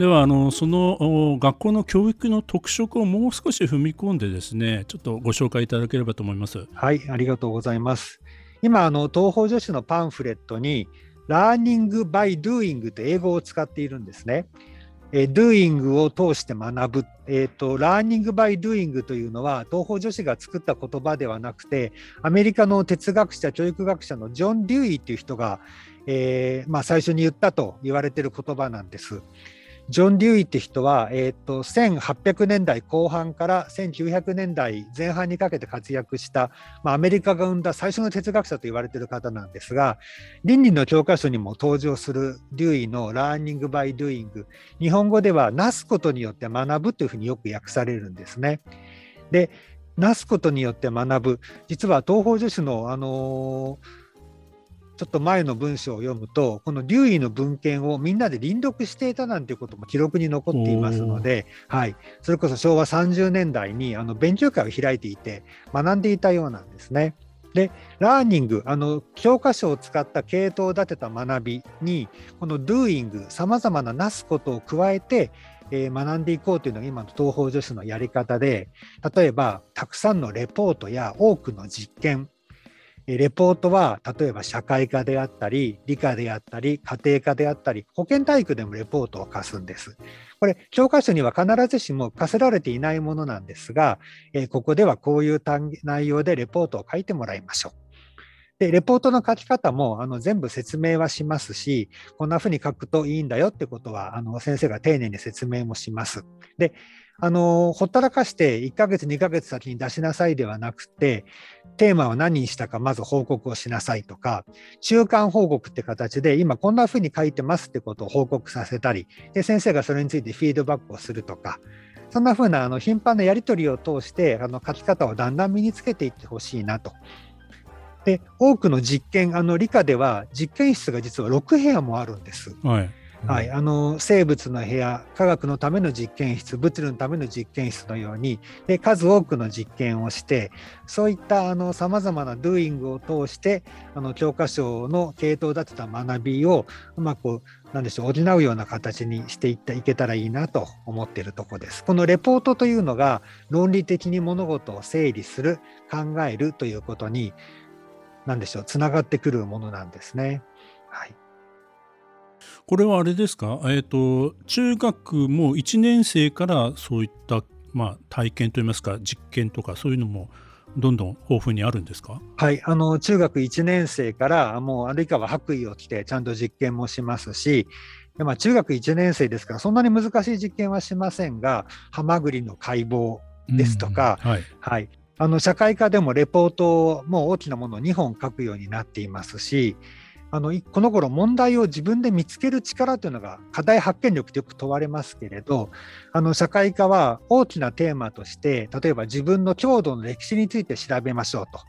ではあのその学校の教育の特色をもう少し踏み込んでですねちょっとご紹介いただければと思います。はいありがとうございます。今あの東方女子のパンフレットにラーニングバイドゥーイングと英語を使っているんですね。えー、doing を通して学ぶ、えーと、ラーニングバイドゥイングというのは東方女子が作った言葉ではなくてアメリカの哲学者教育学者のジョン・デューイっていう人が、えーまあ、最初に言ったと言われている言葉なんです。ジョン・デューイって人は、えーと、1800年代後半から1900年代前半にかけて活躍した、まあ、アメリカが生んだ最初の哲学者と言われている方なんですが倫理の教科書にも登場するデューイの「Learning by Doing」日本語では「なすことによって学ぶ」というふうによく訳されるんですね。でなすことによって学ぶ実は東方女子の、あのーちょっと前の文章を読むとこの留意の文献をみんなで輪読していたなんていうことも記録に残っていますので、はい、それこそ昭和30年代にあの勉強会を開いていて学んでいたようなんですね。でラーニングあの教科書を使った系統を立てた学びにこの doing さまざまななすことを加えてえー、学んでいこうというのが今の東方女子のやり方で例えばたくさんのレポートや多くの実験レポートは例えば社会科であったり理科であったり家庭科であったり保健体育でもレポートを課すんです。これ教科書には必ずしも課せられていないものなんですが、えここではこういう内容でレポートを書いてもらいましょう。で、レポートの書き方もあの全部説明はしますし、こんなふうに書くといいんだよってことはあの先生が丁寧に説明もします。で、あのほったらかして1ヶ月2ヶ月先に出しなさいではなくてテーマを何にしたかまず報告をしなさいとか中間報告って形で今こんなふうに書いてますってことを報告させたりで先生がそれについてフィードバックをするとかそんなふうなあの頻繁なやり取りを通してあの書き方をだんだん身につけていってほしいなと。で多くの実験あの理科では実験室が実は6部屋もあるんです。はいはい、あの生物の部屋科学のための実験室物理のための実験室のようにで数多くの実験をしてそういったさまざまなドゥーイングを通してあの教科書の系統を立てた学びをうまくなんでしょう補うような形にしていっていけたらいいなと思っているところです。このレポートというのが論理的に物事を整理する考えるということに何でしょうつながってくるものなんですね。はいこれはあれですか、えーと、中学も1年生からそういった、まあ、体験といいますか実験とかそういうのもどんどん豊富にあるんですか？はいあの中学1年生からもうあるいは白衣を着てちゃんと実験もしますしでまあ、中学1年生ですからそんなに難しい実験はしませんがハマグリの解剖ですとか、はい、はい、あの社会科でもレポートも大きなものを2本書くようになっていますしあのこの頃問題を自分で見つける力というのが課題発見力とよく問われますけれどあの社会科は大きなテーマとして例えば自分の郷土の歴史について調べましょうと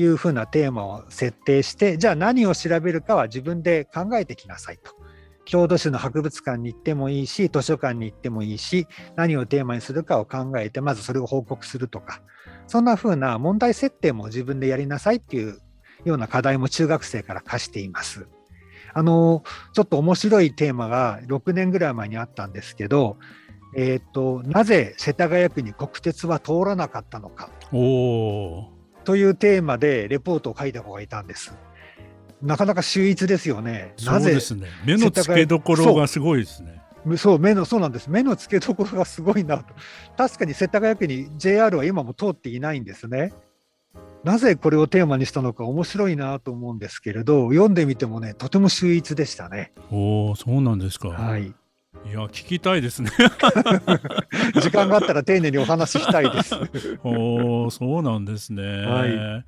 いうふうなテーマを設定してじゃあ何を調べるかは自分で考えてきなさいと。郷土史の博物館に行ってもいいし図書館に行ってもいいし何をテーマにするかを考えてまずそれを報告するとかそんなふうな問題設定も自分でやりなさいっていうような課題も中学生から課しています。あのちょっと面白いテーマが6年ぐらい前にあったんですけど、えーと、なぜ世田谷区に国鉄は通らなかったのかというテーマでレポートを書いた子がいたんです。なかなか秀逸ですよね。なぜですね。目の付けどころがすごいですね。そう目のそうなんです目の付けどころがすごいなと確かに世田谷区に JR は今も通っていないんですねなぜこれをテーマにしたのか面白いなと思うんですけれど読んでみてもねとても秀逸でしたね。おおそうなんですか。はい。いや聞きたいですね 時間があったら丁寧にお話ししたいです おおそうなんですね。はい。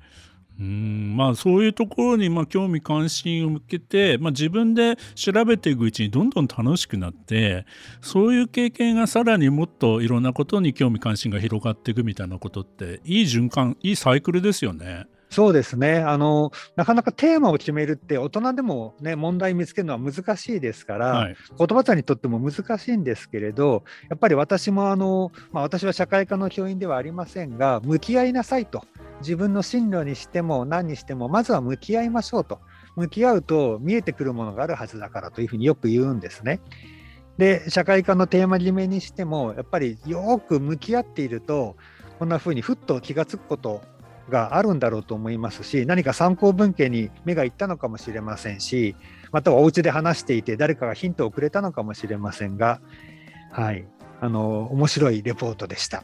うんまあ、そういうところにまあ興味関心を向けて、まあ、自分で調べていくうちにどんどん楽しくなってそういう経験がさらにもっといろんなことに興味関心が広がっていくみたいなことっていい循環いいサイクルですよね。そうですね。あのなかなかテーマを決めるって大人でも、ね、問題見つけるのは難しいですから、はい、言葉さんにとっても難しいんですけれどやっぱり私もあの、まあ、私は社会科の教員ではありませんが向き合いなさいと。自分の進路にしても何にしてもまずは向き合いましょうと。向き合うと見えてくるものがあるはずだからというふうによく言うんですね。で社会科のテーマ決めにしてもやっぱりよく向き合っているとこんなふうにふっと気が付くことがあるんだろうと思いますし何か参考文献に目がいったのかもしれませんしまたはお家で話していて誰かがヒントをくれたのかもしれませんがはいあの面白いレポートでした。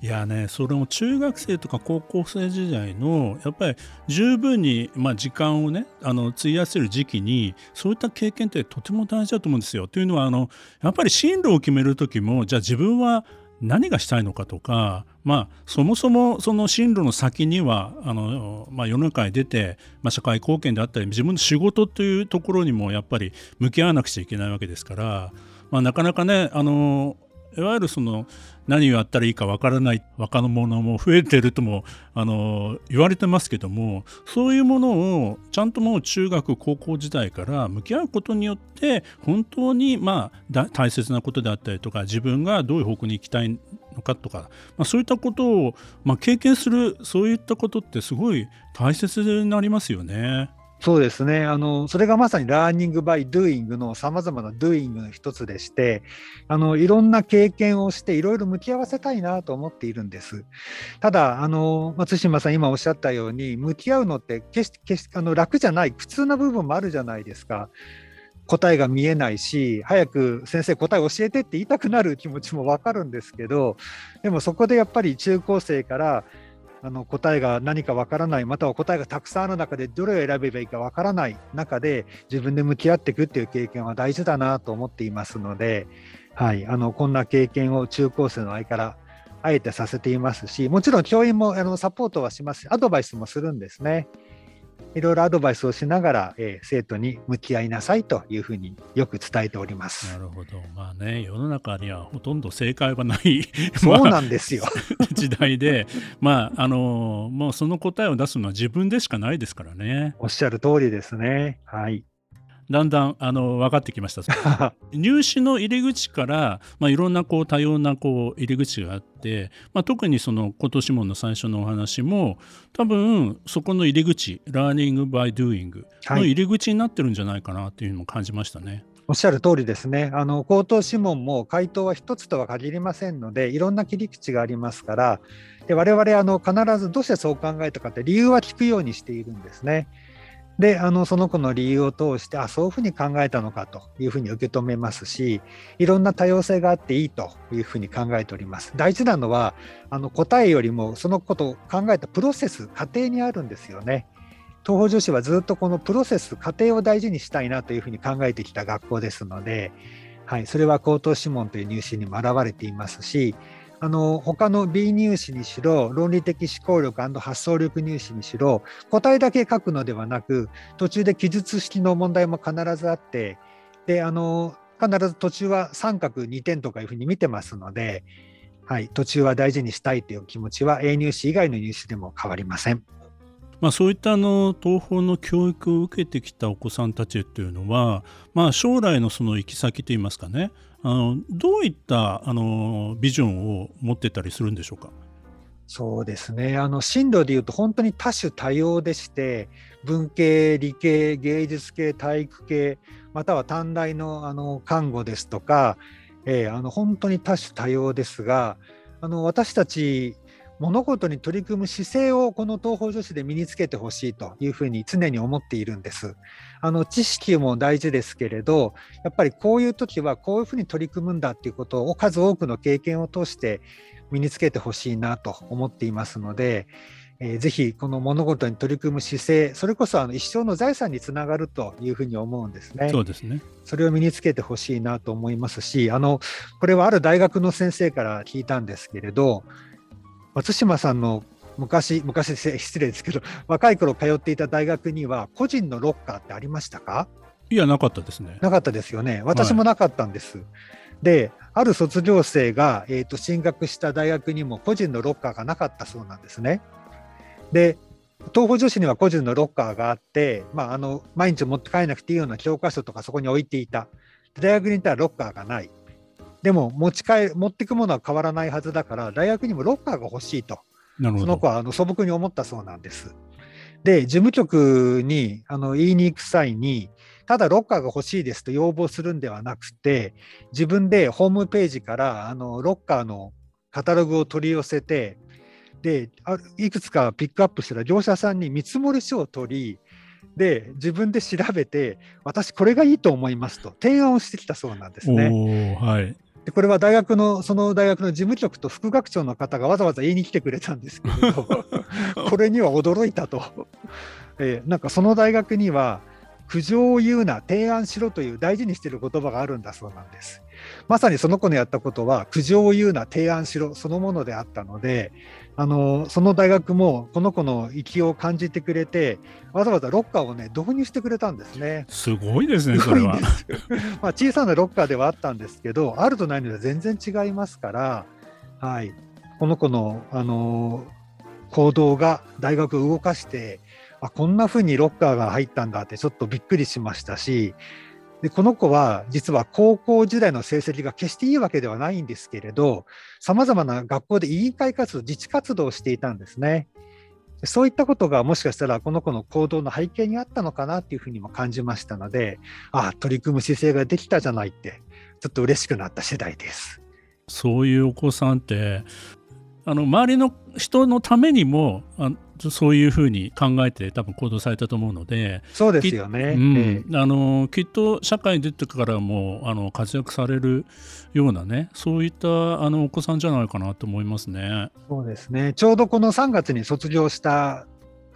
いやねそれも中学生とか高校生時代のやっぱり十分に、まあ、時間をねあの費やせる時期にそういった経験ってとても大事だと思うんですよ。というのはあのやっぱり進路を決める時もじゃあ自分は何がしたいのかとか、まあ、そもそもその進路の先にはあの、まあ、世の中に出て、まあ、社会貢献であったり自分の仕事というところにもやっぱり向き合わなくちゃいけないわけですから、まあ、なかなかねあのいわゆるその何をやったらいいかわからない若者も増えてるともあの言われてますけどもそういうものをちゃんともう中学高校時代から向き合うことによって本当にまあ大切なことであったりとか自分がどういう方向に行きたいのかとか、まあ、そういったことを、まあ、経験するそういったことってすごい大切になりますよね。そうですね。あのそれがまさに Learning by Doing のさまざまな doing の一つでしてあのいろんな経験をしていろいろ向き合わせたいなと思っているんです。ただあの松島さん今おっしゃったように向き合うのって決して決してあの楽じゃない苦痛な部分もあるじゃないですか。答えが見えないし早く先生答え教えてって言いたくなる気持ちも分かるんですけどでもそこでやっぱり中高生からあの答えが何かわからない、または答えがたくさんある中でどれを選べばいいかわからない中で自分で向き合っていくっていう経験は大事だなと思っていますので、はい、あのこんな経験を中高生の間からあえてさせていますし、もちろん教員もあのサポートはしますし、アドバイスもするんですね。いろいろアドバイスをしながら、えー、生徒に向き合いなさいというふうによく伝えております。なるほど。まあね、世の中にはほとんど正解はない そうなんですよ。時代で、まあ、あの、もうその答えを出すのは自分でしかないですからね。おっしゃる通りですね。はい。だんだんあの分かってきました 入試の入り口から、まあ、いろんなこう多様なこう入り口があって、まあ、特にその今年もの最初のお話も多分そこの入り口 Learning by Doing の入り口になってるんじゃないかなというのも感じましたね。はいおっしゃる通りですね。あの口頭諮問も回答は一つとは限りませんので、いろんな切り口がありますから、で我々あの必ずどうしてそう考えたかって理由は聞くようにしているんですね。であのその子の理由を通してあそういうふうに考えたのかというふうに受け止めますしいろんな多様性があっていいというふうに考えております。大事なのはあの答えよりもそのことを考えたプロセス過程にあるんですよね。東方女子はずっとこのプロセス過程を大事にしたいなというふうに考えてきた学校ですので、はい、それは口頭諮問という入試にも表れていますしあの他の B 入試にしろ論理的思考力発想力入試にしろ答えだけ書くのではなく途中で記述式の問題も必ずあってであの必ず途中は三角2点とかいうふうに見てますので、はい、途中は大事にしたいという気持ちは A 入試以外の入試でも変わりません。まあ、そういったあの東方の教育を受けてきたお子さんたちというのは、まあ、将来のその行き先といいますかねあのどういったあのビジョンを持ってたりするんでしょうか？そうですね。あの進路でいうと本当に多種多様でして文系理系芸術系体育系または短大のあの看護ですとか、えー、あの本当に多種多様ですがあの私たち物事に取り組む姿勢をこの東方女子で身につけてほしいというふうに常に思っているんです。あの知識も大事ですけれどやっぱりこういう時はこういうふうに取り組むんだっていうことを数多くの経験を通して身につけてほしいなと思っていますので、えー、ぜひこの物事に取り組む姿勢それこそあの一生の財産につながるというふうに思うんですね。そうですねそれを身につけてほしいなと思いますしあのこれはある大学の先生から聞いたんですけれど松島さんの昔、昔失礼ですけど、若い頃通っていた大学には、個人のロッカーってありましたか？いや、なかったですね。なかったですよね。私もなかったんです。はい、で、ある卒業生が、えーと、進学した大学にも個人のロッカーがなかったそうなんですね。で、東北女子には個人のロッカーがあって、まあ、あの毎日持って帰らなくていいような教科書とかそこに置いていた。大学に行ったらロッカーがない。でも持ち帰持っていくものは変わらないはずだから、大学にもロッカーが欲しいと、その子はあの素朴に思ったそうなんです。で、事務局にあの言いに行く際に、ただロッカーが欲しいですと要望するんではなくて、自分でホームページからあのロッカーのカタログを取り寄せて、でいくつかピックアップしたら業者さんに見積書を取り、で自分で調べて、私、これがいいと思いますと提案をしてきたそうなんですね。はい、でこれは大学のその大学の事務局と副学長の方がわざわざ言いに来てくれたんですけれど これには驚いたと、えー、なんかその大学には苦情を言うな提案しろという大事にしている言葉があるんだそうなんです。まさにその子のやったことは苦情を言うな提案しろそのものであったのであのその大学もこの子の勢いを感じてくれてわざわざロッカーをね導入してくれたんですね。すごいですねそれは。まあ小さなロッカーではあったんですけどあるとないのでは全然違いますから、はい、この子のあの行動が大学を動かしてあこんな風にロッカーが入ったんだってちょっとびっくりしましたしでこの子は実は高校時代の成績が決していいわけではないんですけれどさまざまな学校で委員会活動自治活動をしていたんですね。そういったことがもしかしたらこの子の行動の背景にあったのかなっていうふうにも感じましたのでああ取り組む姿勢ができたじゃないってちょっと嬉しくなった次第です。そういうお子さんってあの周りの人のためにもあそういうふうに考えて多分行動されたと思うのでそうですよね、うん、あのきっと社会に出てからもあの活躍されるようなねそういったあのお子さんじゃないかなと思いますね。そうですね。ちょうどこの3月に卒業した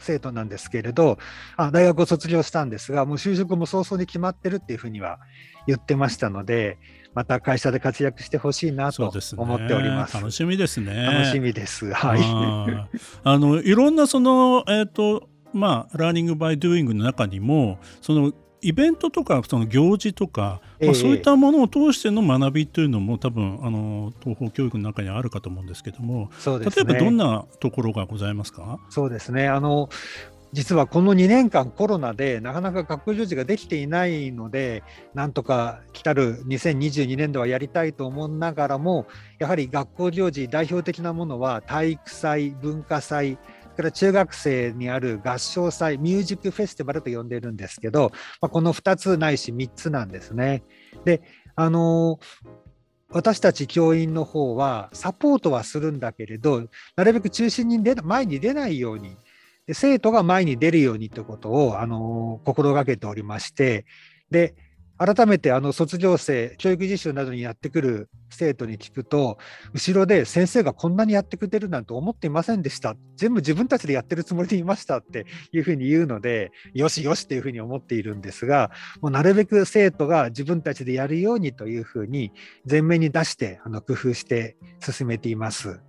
生徒なんですけれどあ大学を卒業したんですがもう就職も早々に決まってるっていうふうには言ってましたのでまた会社で活躍してほしいなと思っております。すね、楽しみですね。楽しみです。はい。あのいろんなそのえっ、ー、とまあラーニングバイドゥーイングの中にもそのイベントとかその行事とか、まあ、そういったものを通しての学びというのも多分あの東方教育の中にあるかと思うんですけども、ね、例えばどんなところがございますか？そうですね。あの実はこの2年間コロナでなかなか学校行事ができていないのでなんとか来たる2022年度はやりたいと思いながらもやはり学校行事代表的なものは体育祭文化祭から中学生にある合唱祭ミュージックフェスティバルと呼んでいるんですけど、まあ、この2つないし3つなんですね。であの私たち教員の方はサポートはするんだけれどなるべく中心に出前に出ないようにで生徒が前に出るようにということを、あの心がけておりましてで改めてあの卒業生教育実習などにやってくる生徒に聞くと後ろで先生がこんなにやってくれてるなんて思っていませんでした全部自分たちでやってるつもりでいましたっていうふうに言うのでよしよしっていうふうに思っているんですがもうなるべく生徒が自分たちでやるようにというふうに前面に出してあの工夫して進めています。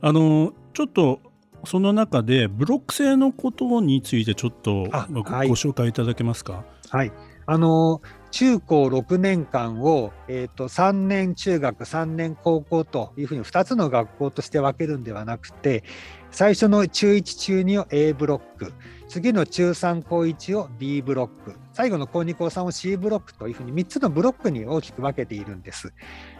あのちょっとその中でブロック制のことについてちょっとご紹介いただけますか？はいあの中高6年間を、えーと、3年中学3年高校というふうに2つの学校として分けるんではなくて最初の中1中2を A ブロック次の中3高1を B ブロック最後の高2高3を C ブロックというふうに3つのブロックに大きく分けているんです。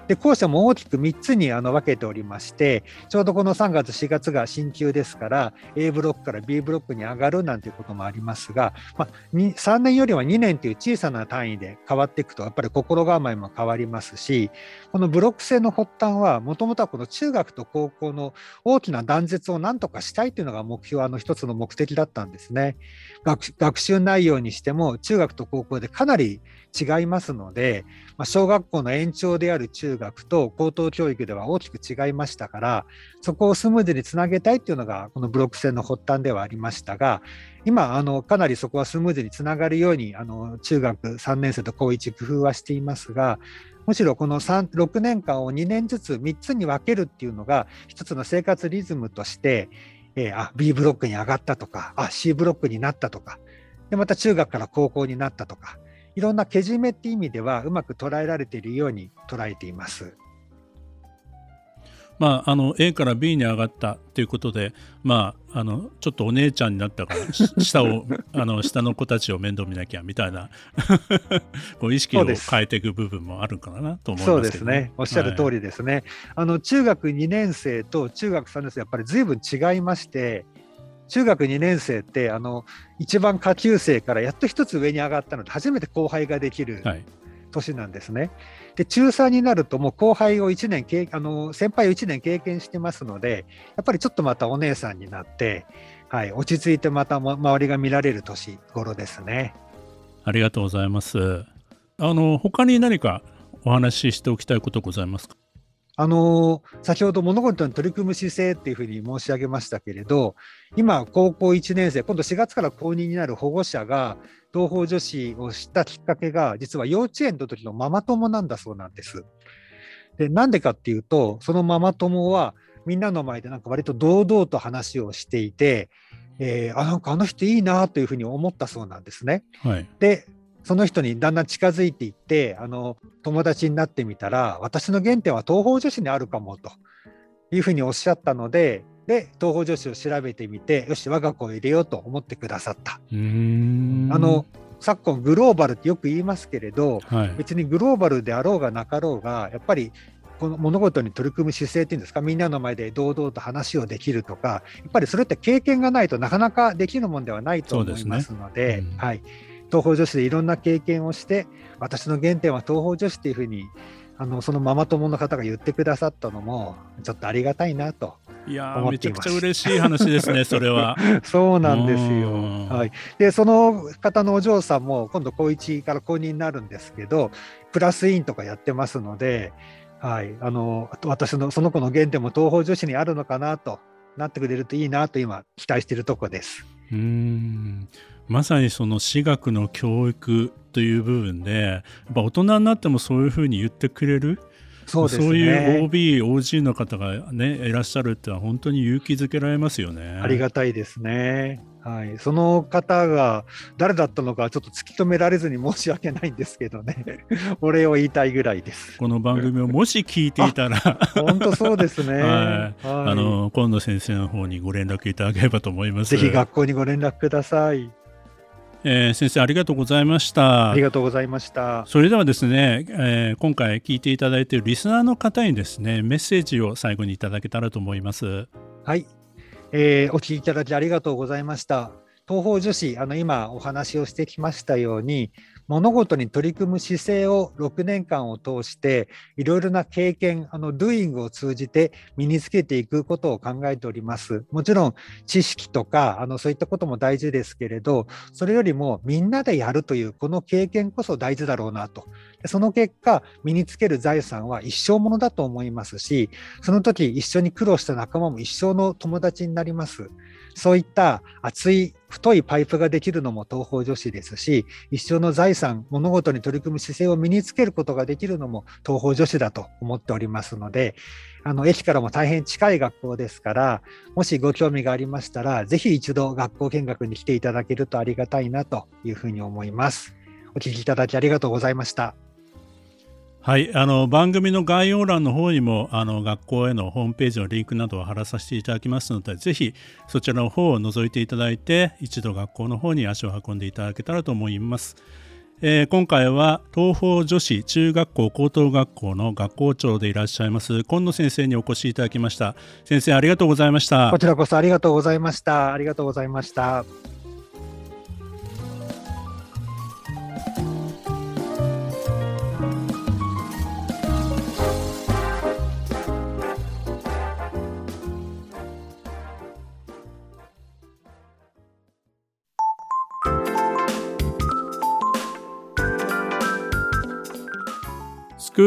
で校舎も大きく3つにあの分けておりましてちょうどこの3月4月が新旧ですから A ブロックから B ブロックに上がるなんていうこともありますが、まあ、3年よりは2年という小さな単位で変わっていくとやっぱり心構えも変わりますしこのブロック制の発端はもともとはこの中学と高校の大きな断絶を何とかしたいというのが目標あの一つの目的だったんですね。学習内容にしても中学と高校でかなり違いますので、まあ、小学校の延長である中学と高等教育では大きく違いましたからそこをスムーズにつなげたいっていうのがこのブロック戦の発端ではありましたが今あのかなりそこはスムーズにつながるようにあの中学3年生と高1工夫はしていますがむしろこの6年間を2年ずつ3つに分けるっていうのが一つの生活リズムとしてえー、あ B ブロックに上がったとかあ C ブロックになったとかでまた中学から高校になったとかいろんなけじめって意味ではうまく捉えられているように捉えています。まあ、あの A から B に上がったということで、まあ、あのちょっとお姉ちゃんになったから 下をあの下の子たちを面倒見なきゃみたいな こう意識を変えていく部分もあるかなと思います、ね、そうですね。おっしゃる通りですね、はい、あの中学2年生と中学3年生やっぱり随分違いまして中学2年生ってあの一番下級生からやっと一つ上に上がったので初めて後輩ができる年なんですね。はいで中3になるともう後輩を1年経あの先輩を1年経験してますのでやっぱりちょっとまたお姉さんになって、はい、落ち着いてまた周りが見られる年頃ですね。ありがとうございます。あの他に何かお話ししておきたいことございますか？あの先ほど物事に取り組む姿勢っていうふうに申し上げましたけれど今高校1年生今度4月から公認になる保護者が東方女子を知ったきっかけが、実は幼稚園の時のママ友なんだそうなんです。で、なんでかっていうと、そのママ友は、みんなの前でなんか割と堂々と話をしていて、えー、あなんかあの人いいなというふうに思ったそうなんですね。はい、でその人にだんだん近づいていってあの友達になってみたら私の原点は東方女子にあるかもというふうにおっしゃったのでで東方女子を調べてみてよし我が子を入れようと思ってくださった。あの昨今グローバルってよく言いますけれど、はい、別にグローバルであろうがなかろうがやっぱりこの物事に取り組む姿勢っていうんですかみんなの前で堂々と話をできるとかやっぱりそれって経験がないとなかなかできるもんではないと思いますので、ねうん、はい、東方女子でいろんな経験をして私の原点は東方女子っていうふうにあのそのママ友の方が言ってくださったのもちょっとありがたいなといやめちゃくちゃ嬉しい話ですね、それは。そうなんですよ。はい、で、その方のお嬢さんも今度、高1から高2になるんですけど、プラスインとかやってますので、はい、あの私のその子の原点も東方女子にあるのかなとなってくれるといいなと今、期待しているとこです。うん。まさにその私学の教育という部分でやっぱ大人になってもそういうふうに言ってくれるそうね、そういう OB、OG の方がねいらっしゃるってのは本当に勇気づけられますよね。ありがたいですね。はい、その方が誰だったのかちょっと突き止められずに申し訳ないんですけどね、お礼を言いたいぐらいです。この番組をもし聞いていたら 本当そうですね。はい、はい、あの今野先生の方にご連絡いただければと思います。ぜひ学校にご連絡ください。えー、先生ありがとうございました。ありがとうございました。それではですね、えー、今回聞いていただいているリスナーの方にですねメッセージを最後にいただけたらと思います。はい、えー、お聞きいただきありがとうございました。東方女子あの今お話をしてきましたように物事に取り組む姿勢を6年間を通していろいろな経験あのドゥーイングを通じて身につけていくことを考えております。もちろん知識とかあのそういったことも大事ですけれどそれよりもみんなでやるというこの経験こそ大事だろうなと。その結果身につける財産は一生ものだと思いますしその時一緒に苦労した仲間も一生の友達になります。そういった熱い太いパイプができるのも東方女子ですし一生の財産物事に取り組む姿勢を身につけることができるのも東方女子だと思っておりますのであの駅からも大変近い学校ですからもしご興味がありましたらぜひ一度学校見学に来ていただけるとありがたいなというふうに思います。お聞きいただきありがとうございました。はい、あの番組の概要欄の方にもあの学校へのホームページのリンクなどを貼らさせていただきますのでぜひそちらの方を覗いていただいて一度学校の方に足を運んでいただけたらと思います。えー、今回は東方女子中学校高等学校の学校長でいらっしゃいます今野先生にお越しいただきました。先生ありがとうございました。こちらこそありがとうございました。ありがとうございました。